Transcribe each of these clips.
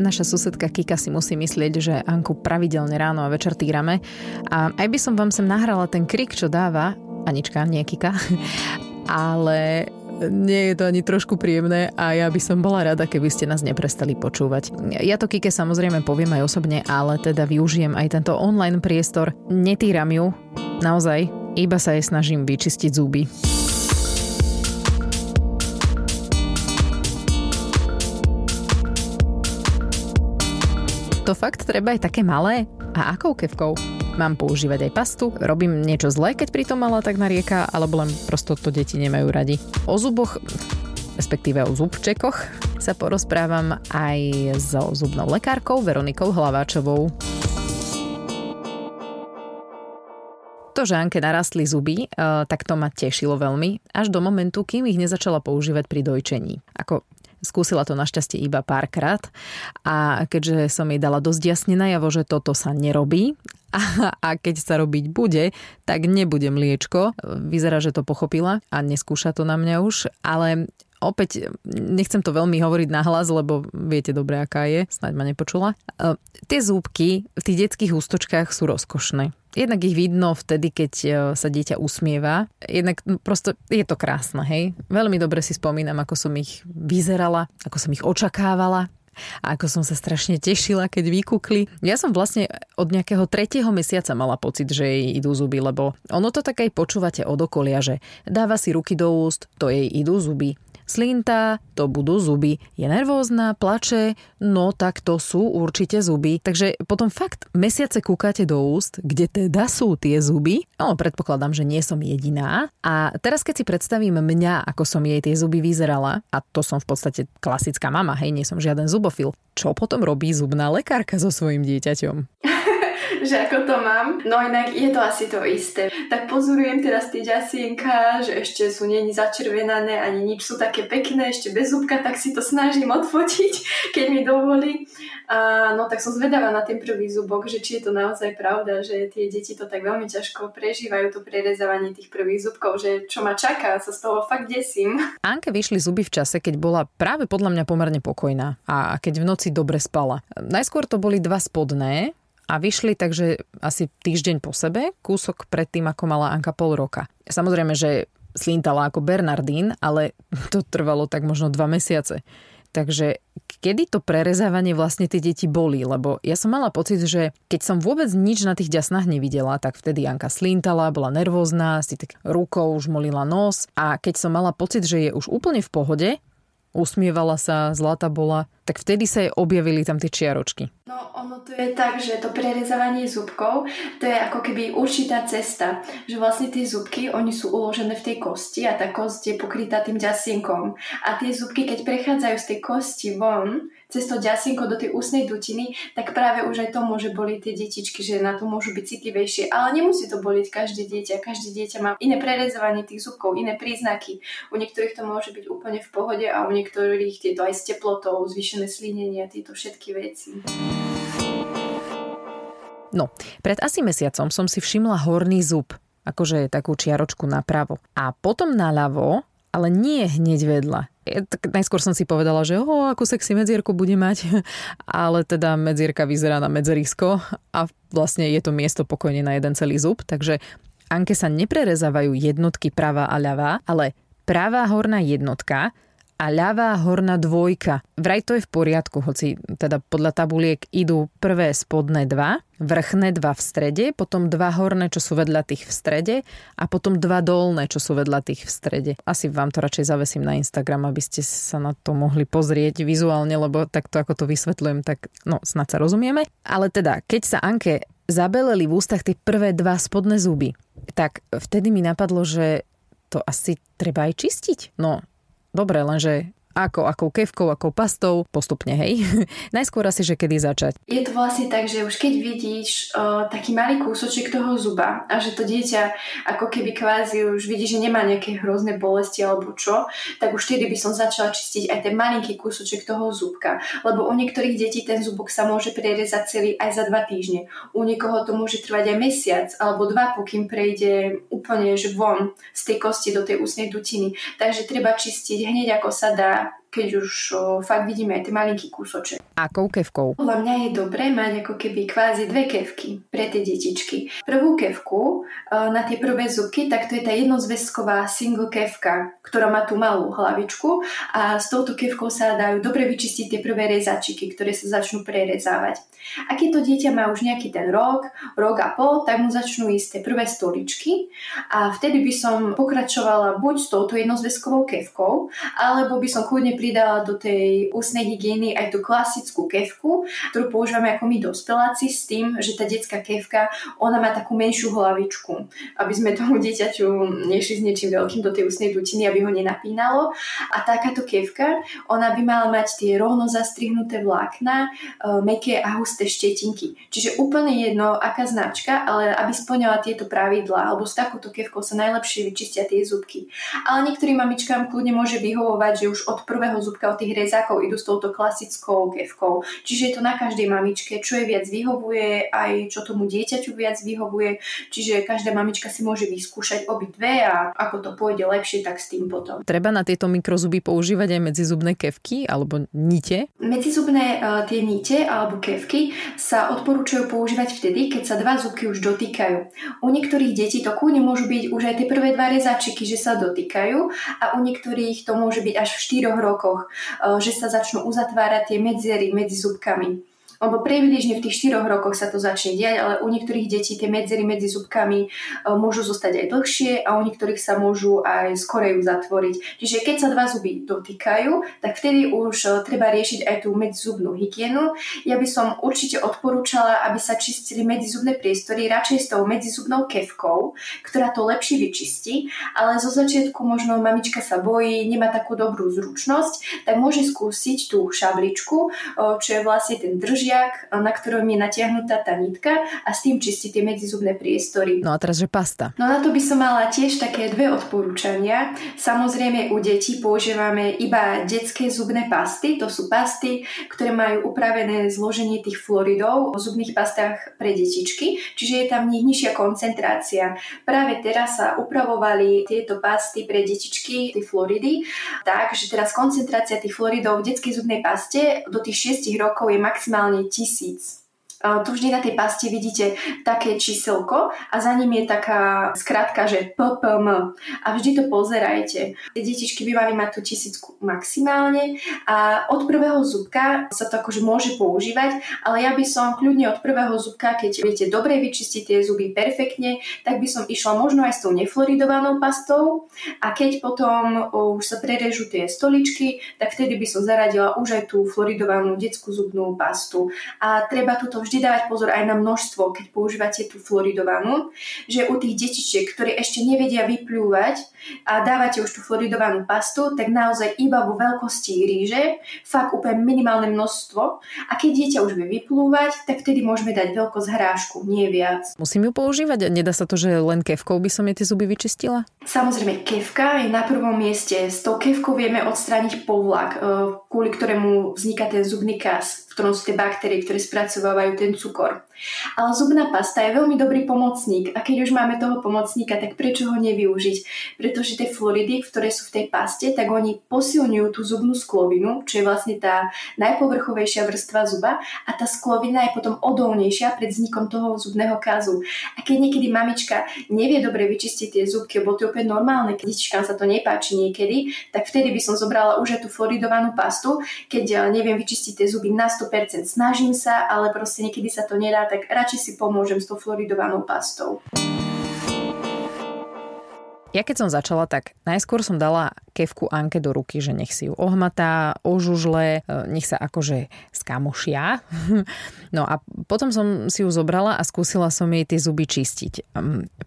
Naša susedka Kika si musí myslieť, že Anku pravidelne ráno a večer týrame. A aj by som vám sem nahrala ten krik, čo dáva, Anička, nie Kika, ale nie je to ani trošku príjemné a ja by som bola rada, keby ste nás neprestali počúvať. Ja to Kike samozrejme poviem aj osobne, ale teda využijem aj tento online priestor. Netýram ju, naozaj, iba sa jej snažím vyčistiť zuby. To fakt treba aj také malé? A akou kevkou? Mám používať aj pastu? Robím niečo zlé, keď pritom mala tak narieka? Alebo len prosto to deti nemajú radi? O zuboch respektíve o zubčekoch sa porozprávam aj so zubnou lekárkou Veronikou Hlaváčovou. To, že Anke narastli zuby, eh, tak to ma tešilo veľmi, až do momentu, kým ich nezačala používať pri dojčení. Ako Skúsila to našťastie iba párkrát a keďže som jej dala dosť jasne najavo, že toto sa nerobí a, a keď sa robiť bude, tak nebude mliečko. Vyzerá, že to pochopila a neskúša to na mňa už, ale opäť nechcem to veľmi hovoriť na hlas, lebo viete dobre, aká je, snáď ma nepočula. E, tie zúbky v tých detských ústočkách sú rozkošné. Jednak ich vidno vtedy, keď e, sa dieťa usmieva. Jednak prosto je to krásne, hej. Veľmi dobre si spomínam, ako som ich vyzerala, ako som ich očakávala a ako som sa strašne tešila, keď vykúkli. Ja som vlastne od nejakého tretieho mesiaca mala pocit, že jej idú zuby, lebo ono to tak aj počúvate od okolia, že dáva si ruky do úst, to jej idú zuby slintá, to budú zuby. Je nervózna, plače, no tak to sú určite zuby. Takže potom fakt mesiace kúkate do úst, kde teda sú tie zuby. No, predpokladám, že nie som jediná. A teraz keď si predstavím mňa, ako som jej tie zuby vyzerala, a to som v podstate klasická mama, hej, nie som žiaden zubofil, čo potom robí zubná lekárka so svojím dieťaťom? že ako to mám. No inak je to asi to isté. Tak pozorujem teraz tie ďasienka, že ešte sú není začervenané, ani nič sú také pekné, ešte bez zubka, tak si to snažím odfotiť, keď mi dovolí. A no tak som zvedavá na ten prvý zubok, že či je to naozaj pravda, že tie deti to tak veľmi ťažko prežívajú, to prerezávanie tých prvých zubkov, že čo ma čaká, sa z toho fakt desím. Anke vyšli zuby v čase, keď bola práve podľa mňa pomerne pokojná a keď v noci dobre spala. Najskôr to boli dva spodné, a vyšli takže asi týždeň po sebe, kúsok predtým, ako mala Anka pol roka. Samozrejme, že slintala ako Bernardín, ale to trvalo tak možno dva mesiace. Takže kedy to prerezávanie vlastne tie deti boli? Lebo ja som mala pocit, že keď som vôbec nič na tých ďasnách nevidela, tak vtedy Anka slintala, bola nervózna, si tak rukou už molila nos a keď som mala pocit, že je už úplne v pohode, usmievala sa, zlata bola, tak vtedy sa jej objavili tam tie čiaročky. No ono to je tak, že to prerezávanie zubkov, to je ako keby určitá cesta, že vlastne tie zubky, oni sú uložené v tej kosti a tá kosť je pokrytá tým ďasinkom. A tie zubky, keď prechádzajú z tej kosti von, cez to ďasinko do tej ústnej dutiny, tak práve už aj to môže boliť tie detičky, že na to môžu byť citlivejšie. Ale nemusí to boliť každé dieťa. Každé dieťa má iné prerezovanie tých zubkov, iné príznaky. U niektorých to môže byť úplne v pohode a u niektorých tieto aj s teplotou, zvýšené slínenie a tieto všetky veci. No, pred asi mesiacom som si všimla horný zub, akože takú čiaročku napravo. A potom naľavo, ale nie hneď vedľa tak najskôr som si povedala, že o, akú sexy medzierku bude mať, ale teda medzierka vyzerá na medzerisko a vlastne je to miesto pokojne na jeden celý zub, takže Anke sa neprerezávajú jednotky pravá a ľavá, ale pravá horná jednotka a ľavá horná dvojka. Vraj to je v poriadku, hoci teda podľa tabuliek idú prvé spodné dva, vrchné dva v strede, potom dva horné, čo sú vedľa tých v strede a potom dva dolné, čo sú vedľa tých v strede. Asi vám to radšej zavesím na Instagram, aby ste sa na to mohli pozrieť vizuálne, lebo takto ako to vysvetľujem, tak no snad sa rozumieme. Ale teda, keď sa Anke zabeleli v ústach tie prvé dva spodné zuby, tak vtedy mi napadlo, že to asi treba aj čistiť. No, Dobre, lenže ako, akou kevkou, akou pastou, postupne, hej. Najskôr asi, že kedy začať. Je to vlastne tak, že už keď vidíš uh, taký malý kúsoček toho zuba a že to dieťa ako keby kvázi už vidí, že nemá nejaké hrozné bolesti alebo čo, tak už vtedy by som začala čistiť aj ten malinký kúsoček toho zubka. Lebo u niektorých detí ten zubok sa môže prerezať celý aj za dva týždne. U niekoho to môže trvať aj mesiac alebo dva, pokým prejde úplne že von z tej kosti do tej ústnej dutiny. Takže treba čistiť hneď ako sa dá yeah keď už o, fakt vidíme aj ten malinký kúsoček. Akou kevkou? Podľa mňa je dobré mať ako keby kvázi dve kevky pre tie detičky. Prvú kevku o, na tie prvé zubky, tak to je tá jednozväzková single kevka, ktorá má tú malú hlavičku a s touto kevkou sa dajú dobre vyčistiť tie prvé rezačiky, ktoré sa začnú prerezávať. A keď to dieťa má už nejaký ten rok, rok a pol, tak mu začnú ísť tie prvé stoličky a vtedy by som pokračovala buď s touto jednozväzkovou kevkou, alebo by som kľudne pridala do tej ústnej hygieny aj tú klasickú kevku, ktorú používame ako my dospeláci s tým, že tá detská kevka, ona má takú menšiu hlavičku, aby sme tomu dieťaťu nešli s niečím veľkým do tej ústnej dutiny, aby ho nenapínalo. A takáto kevka, ona by mala mať tie rovno zastrihnuté vlákna, e, meké a husté štetinky. Čiže úplne jedno, aká značka, ale aby splňala tieto pravidlá, alebo s takouto kevkou sa najlepšie vyčistia tie zubky. Ale niektorým mamičkám kľudne môže vyhovovať, že už od prvého zubka, od tých rezákov idú s touto klasickou kevkou. Čiže je to na každej mamičke, čo je viac vyhovuje, aj čo tomu dieťaťu viac vyhovuje. Čiže každá mamička si môže vyskúšať obidve a ako to pôjde lepšie, tak s tým potom. Treba na tieto mikrozuby používať aj medzizubné kevky alebo nite? Medzizubné uh, tie nite alebo kevky sa odporúčajú používať vtedy, keď sa dva zubky už dotýkajú. U niektorých detí to kľudne môžu byť už aj tie prvé dva rezačiky, že sa dotýkajú a u niektorých to môže byť až v 4 rokoch, uh, že sa začnú uzatvárať tie medzery medzi zubkami lebo približne v tých 4 rokoch sa to začne diať, ale u niektorých detí tie medzery medzi zubkami e, môžu zostať aj dlhšie a u niektorých sa môžu aj skorej zatvoriť. Čiže keď sa dva zuby dotýkajú, tak vtedy už e, treba riešiť aj tú medzizubnú hygienu. Ja by som určite odporúčala, aby sa čistili medzizubné priestory radšej s tou medzizubnou kevkou, ktorá to lepšie vyčistí, ale zo začiatku možno mamička sa bojí, nemá takú dobrú zručnosť, tak môže skúsiť tú šabličku, e, čo je vlastne ten držiak kožiak, na ktorom je natiahnutá tá nitka a s tým čistí tie medzizubné priestory. No a teraz, že pasta. No na to by som mala tiež také dve odporúčania. Samozrejme u detí používame iba detské zubné pasty. To sú pasty, ktoré majú upravené zloženie tých fluoridov v zubných pastách pre detičky, čiže je tam nižšia koncentrácia. Práve teraz sa upravovali tieto pasty pre detičky, tie fluoridy, tak, že teraz koncentrácia tých fluoridov v detskej zubnej paste do tých 6 rokov je maximálne only seats tu vždy na tej pasti vidíte také číselko a za ním je taká skratka, že PPM. A vždy to pozerajte. Tie detičky by mali mať tú tisícku maximálne a od prvého zubka sa to akože môže používať, ale ja by som kľudne od prvého zubka, keď viete dobre vyčistiť tie zuby perfektne, tak by som išla možno aj s tou nefloridovanou pastou a keď potom už sa prerežú tie stoličky, tak vtedy by som zaradila už aj tú floridovanú detskú zubnú pastu. A treba túto vždy dávať pozor aj na množstvo, keď používate tú floridovanú, že u tých detičiek, ktoré ešte nevedia vyplúvať a dávate už tú floridovanú pastu, tak naozaj iba vo veľkosti ríže, fakt úplne minimálne množstvo. A keď dieťa už vie vyplúvať, tak vtedy môžeme dať veľkosť hrášku, nie viac. Musím ju používať? Nedá sa to, že len kevkou by som jej tie zuby vyčistila? Samozrejme, kevka je na prvom mieste. S tou kevkou vieme odstrániť povlak, e, kvôli ktorému vzniká ten zubný kas v ktorom sú tie baktérie, ktoré spracovávajú ten cukor. Ale zubná pasta je veľmi dobrý pomocník a keď už máme toho pomocníka, tak prečo ho nevyužiť? Pretože tie fluoridy, ktoré sú v tej paste, tak oni posilňujú tú zubnú sklovinu, čo je vlastne tá najpovrchovejšia vrstva zuba a tá sklovina je potom odolnejšia pred vznikom toho zubného kazu. A keď niekedy mamička nevie dobre vyčistiť tie zubky, lebo to je úplne normálne, keď detičkám sa to nepáči niekedy, tak vtedy by som zobrala už aj tú fluoridovanú pastu, keď eh, neviem vyčistiť tie zuby na 100%. Snažím sa, ale proste niekedy sa to nedá, tak radšej si pomôžem s tou fluoridovanou pastou. Ja keď som začala, tak najskôr som dala kevku Anke do ruky, že nech si ju ohmatá, ožužle, e, nech sa akože skamošia. No a potom som si ju zobrala a skúsila som jej tie zuby čistiť.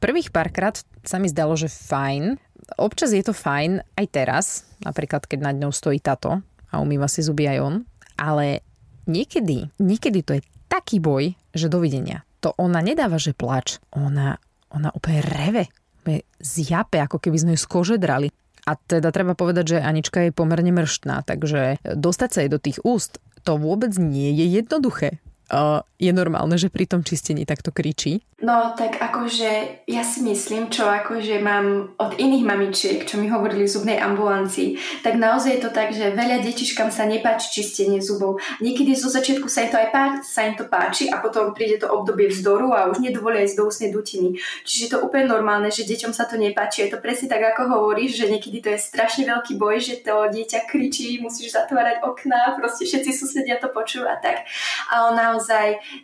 Prvých párkrát sa mi zdalo, že fajn. Občas je to fajn aj teraz, napríklad keď nad ňou stojí tato a umýva si zuby aj on. Ale niekedy, niekedy to je taký boj, že dovidenia. To ona nedáva, že plač. Ona, ona úplne reve. Úplne zjape, ako keby sme ju skožedrali. A teda treba povedať, že Anička je pomerne mrštná, takže dostať sa jej do tých úst, to vôbec nie je jednoduché. Uh, je normálne, že pri tom čistení takto kričí? No tak akože ja si myslím, čo akože mám od iných mamičiek, čo mi hovorili v zubnej ambulancii, tak naozaj je to tak, že veľa detičkám sa nepáči čistenie zubov. Niekedy zo začiatku sa im to aj páči, sa im to páči a potom príde to obdobie vzdoru a už nedovolia ísť do ústnej dutiny. Čiže to úplne normálne, že deťom sa to nepáči. Je to presne tak, ako hovoríš, že niekedy to je strašne veľký boj, že to dieťa kričí, musíš zatvárať okná, proste všetci susedia to počujú a tak. Ale naozaj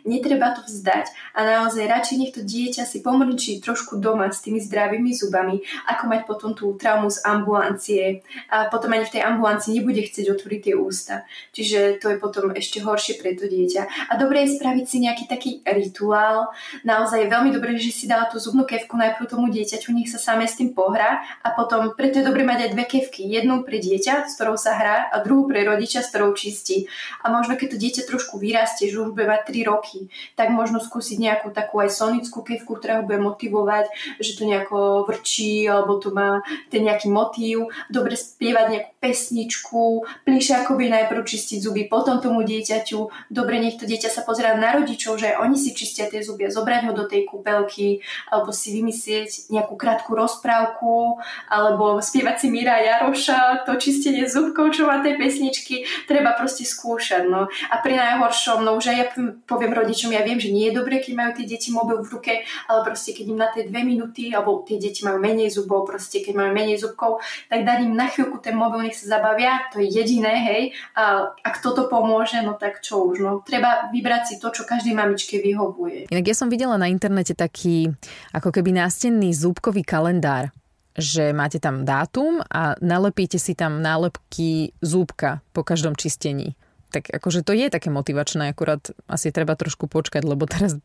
netreba to vzdať a naozaj radšej nech to dieťa si pomrčí trošku doma s tými zdravými zubami, ako mať potom tú traumu z ambulancie a potom ani v tej ambulancii nebude chcieť otvoriť tie ústa. Čiže to je potom ešte horšie pre to dieťa. A dobre je spraviť si nejaký taký rituál. Naozaj je veľmi dobré, že si dala tú zubnú kevku najprv tomu dieťaťu, nech sa same s tým pohrá a potom preto je dobre mať aj dve kevky. Jednu pre dieťa, s ktorou sa hrá a druhú pre rodiča, s ktorou čistí. A možno keď to dieťa trošku vyrastie, že už bude mať 3 roky, tak možno skúsiť nejakú takú aj sonic sonickú kevku, ktorá ho bude motivovať, že to nejako vrčí, alebo tu má ten nejaký motív, dobre spievať nejakú pesničku, plišákovi najprv čistiť zuby, potom tomu dieťaťu, dobre nech to dieťa sa pozerá na rodičov, že oni si čistia tie zuby a zobrať ho do tej kúpelky, alebo si vymyslieť nejakú krátku rozprávku, alebo spievať si Mira Jaroša, to čistenie zubkov, čo má tej pesničky, treba proste skúšať. No. A pri najhoršom, no už aj ja poviem rodičom, ja viem, že nie je dobre, keď majú tie deti mobil v ruke, ale proste keď im na tie dve minúty, alebo tie deti majú menej zubov, proste keď majú menej zubkov, tak dať im na chvíľku ten mobil, nech sa zabavia, to je jediné, hej. A ak toto pomôže, no tak čo už, no. Treba vybrať si to, čo každej mamičke vyhovuje. Inak ja som videla na internete taký ako keby nástenný zúbkový kalendár že máte tam dátum a nalepíte si tam nálepky zúbka po každom čistení tak akože to je také motivačné, akurát asi treba trošku počkať, lebo teraz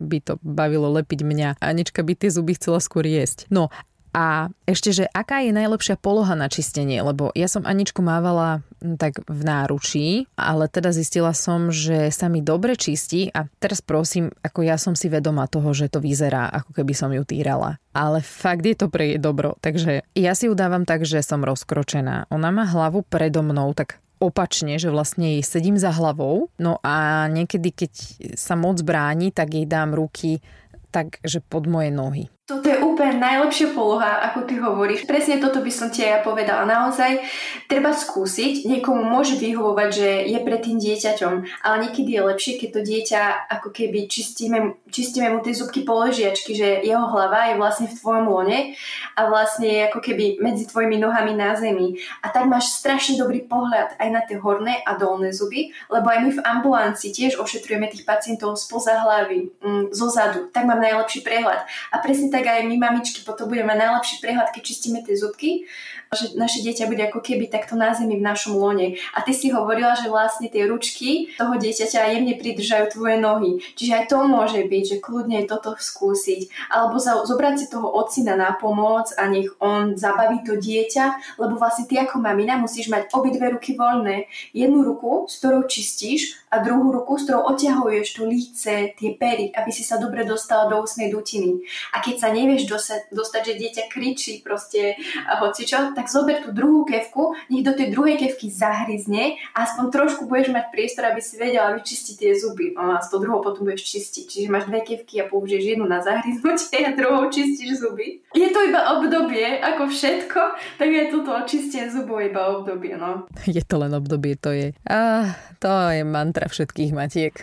by to bavilo lepiť mňa. Anička by tie zuby chcela skôr jesť. No a ešte, že aká je najlepšia poloha na čistenie, lebo ja som Aničku mávala hm, tak v náručí, ale teda zistila som, že sa mi dobre čistí a teraz prosím, ako ja som si vedoma toho, že to vyzerá, ako keby som ju týrala. Ale fakt je to pre jej dobro, takže ja si ju dávam tak, že som rozkročená. Ona má hlavu predo mnou, tak opačne, že vlastne jej sedím za hlavou, no a niekedy, keď sa moc bráni, tak jej dám ruky tak, že pod moje nohy. Toto je úplne najlepšia poloha, ako ty hovoríš. Presne toto by som ti ja povedala. Naozaj treba skúsiť. Niekomu môže vyhovovať, že je pred tým dieťaťom, ale niekedy je lepšie, keď to dieťa ako keby čistíme, čistíme mu tie zubky položiačky, že jeho hlava je vlastne v tvojom lone a vlastne je ako keby medzi tvojimi nohami na zemi. A tak máš strašne dobrý pohľad aj na tie horné a dolné zuby, lebo aj my v ambulancii tiež ošetrujeme tých pacientov spoza hlavy, mm, zo zadu. Tak mám najlepší prehľad. A presne tak tak aj my mamičky potom budeme najlepší prehľad, keď čistíme tie zubky, že naše dieťa bude ako keby takto na zemi v našom lone. A ty si hovorila, že vlastne tie ručky toho dieťaťa jemne pridržajú tvoje nohy. Čiže aj to môže byť, že kľudne toto skúsiť. Alebo za, zobrať si toho ocina na pomoc a nech on zabaví to dieťa, lebo vlastne ty ako mamina musíš mať obidve ruky voľné. Jednu ruku, s ktorou čistíš a druhú ruku, s ktorou oťahuješ to líce, tie pery, aby si sa dobre dostala do ústnej dutiny. A keď sa nevieš dostať, dostať že dieťa kričí proste hoci čo, tak zober tú druhú kevku, nech do tej druhej kevky zahryzne a aspoň trošku budeš mať priestor, aby si vedela vyčistiť tie zuby. No a s tou druhou potom budeš čistiť. Čiže máš dve kevky a použiješ jednu na zahryznutie a druhou čistíš zuby. Je to iba obdobie, ako všetko, tak je toto očistenie zubov iba obdobie, no. Je to len obdobie, to je. Ah, to je mantra mantra všetkých matiek.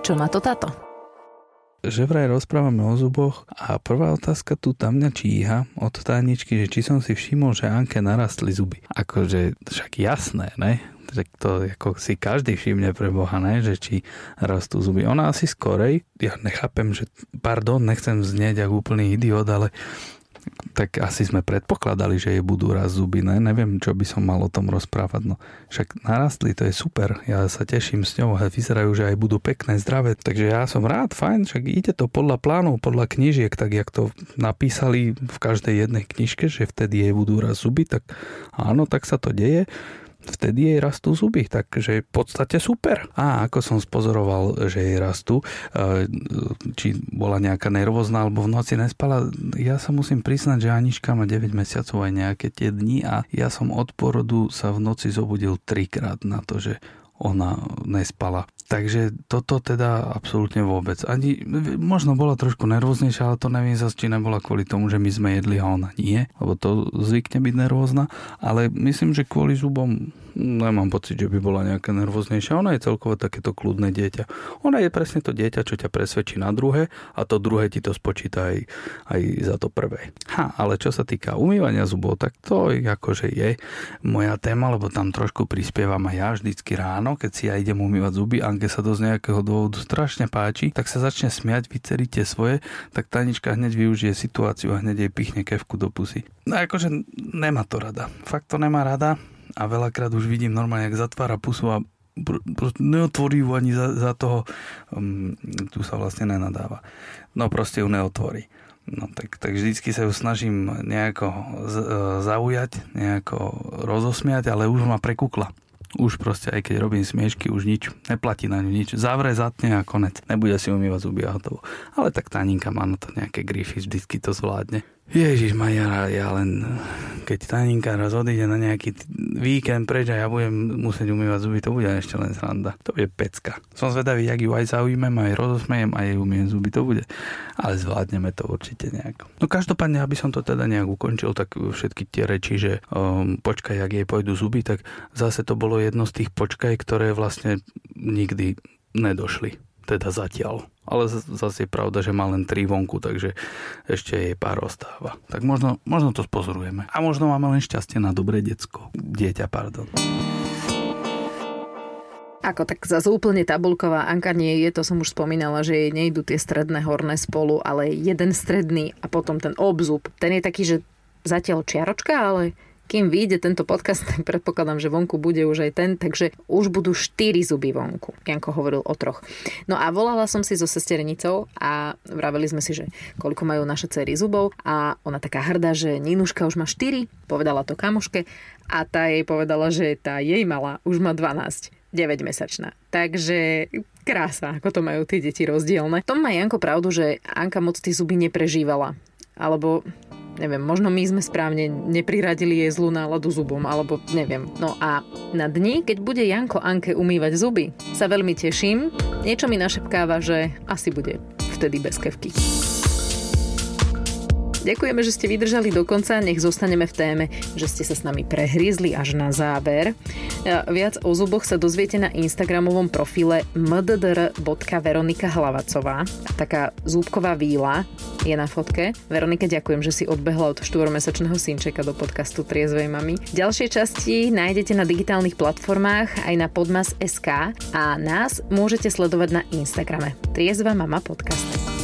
Čo má to táto? Že vraj rozprávame o zuboch a prvá otázka tu tam mňa číha od tajničky, že či som si všimol, že Anke narastli zuby. Akože však jasné, ne? že to ako si každý všimne pre Boha, ne? že či rastú zuby. Ona asi skorej, ja nechápem, že pardon, nechcem znieť ako úplný idiot, ale tak asi sme predpokladali, že jej budú raz zuby. Ne? Neviem, čo by som mal o tom rozprávať. No, však narastli, to je super. Ja sa teším s ňou vyzerajú, že aj budú pekné, zdravé. Takže ja som rád, fajn, však ide to podľa plánov, podľa knížiek, tak jak to napísali v každej jednej knižke, že vtedy jej budú raz zuby, tak áno, tak sa to deje vtedy jej rastú zuby, takže v podstate super. A ako som spozoroval, že jej rastú, e, či bola nejaká nervózna alebo v noci nespala, ja sa musím priznať, že Anička má 9 mesiacov aj nejaké tie dni a ja som od porodu sa v noci zobudil trikrát na to, že ona nespala. Takže toto teda absolútne vôbec. Ani, možno bola trošku nervóznejšia, ale to neviem zase, či nebola kvôli tomu, že my sme jedli a ona nie, lebo to zvykne byť nervózna, ale myslím, že kvôli zubom nemám pocit, že by bola nejaká nervóznejšia. Ona je celkovo takéto kľudné dieťa. Ona je presne to dieťa, čo ťa presvedčí na druhé a to druhé ti to spočíta aj, aj za to prvé. Ha, ale čo sa týka umývania zubov, tak to akože je moja téma, lebo tam trošku prispievam aj ja vždycky ráno, keď si ja idem umývať zuby, Anke sa to z nejakého dôvodu strašne páči, tak sa začne smiať, vycerí tie svoje, tak Tanička hneď využije situáciu a hneď jej pichne kevku do pusy. No akože nemá to rada. Fakt to nemá rada a veľakrát už vidím normálne, jak zatvára pusu a neotvorí ju ani za, za toho, um, tu sa vlastne nenadáva. No proste ju neotvorí. No tak, tak vždycky sa ju snažím nejako z, uh, zaujať, nejako rozosmiať, ale už ma prekukla. Už proste, aj keď robím smiešky, už nič, neplatí na ňu nič. Zavre, zatne a konec. Nebude si umývať zuby a hotovo. Ale tak Taninka má na to nejaké grify, vždycky to zvládne. Ježiš Maja, ja len keď Taninka raz odíde na nejaký víkend preč a ja budem musieť umývať zuby, to bude ešte len sranda. To je pecka. Som zvedavý, jak ju aj zaujmem, aj rozosmejem, aj umiem zuby, to bude. Ale zvládneme to určite nejako. No každopádne, aby som to teda nejak ukončil, tak všetky tie reči, že um, počkaj, jak jej pôjdu zuby, tak zase to bolo jedno z tých počkaj, ktoré vlastne nikdy nedošli. Teda zatiaľ ale zase je pravda, že má len tri vonku, takže ešte jej pár ostáva. Tak možno, možno to spozorujeme. A možno máme len šťastie na dobré decko. Dieťa, pardon. Ako tak zase úplne tabulková Anka nie je, to som už spomínala, že jej nejdu tie stredné horné spolu, ale jeden stredný a potom ten obzub. Ten je taký, že zatiaľ čiaročka, ale kým vyjde tento podcast, tak predpokladám, že vonku bude už aj ten, takže už budú 4 zuby vonku. Janko hovoril o troch. No a volala som si so sesternicou a vraveli sme si, že koľko majú naše cery zubov a ona taká hrdá, že Ninuška už má 4, povedala to kamoške a tá jej povedala, že tá jej mala už má 12. 9-mesačná. Takže krása, ako to majú tie deti rozdielne. tom má Janko pravdu, že Anka moc tie zuby neprežívala. Alebo neviem, možno my sme správne nepriradili jej zlú náladu zubom, alebo neviem. No a na dni, keď bude Janko Anke umývať zuby, sa veľmi teším. Niečo mi našepkáva, že asi bude vtedy bez kevky. Ďakujeme, že ste vydržali do konca, nech zostaneme v téme, že ste sa s nami prehrízli až na záver. Viac o zuboch sa dozviete na Instagramovom profile mddr.veronika Hlavacová. Taká zúbková víla je na fotke. Veronike, ďakujem, že si odbehla od 4-mesačného synčeka do podcastu Triezvej mami. Ďalšie časti nájdete na digitálnych platformách aj na podmas.sk a nás môžete sledovať na Instagrame Triezva mama podcast.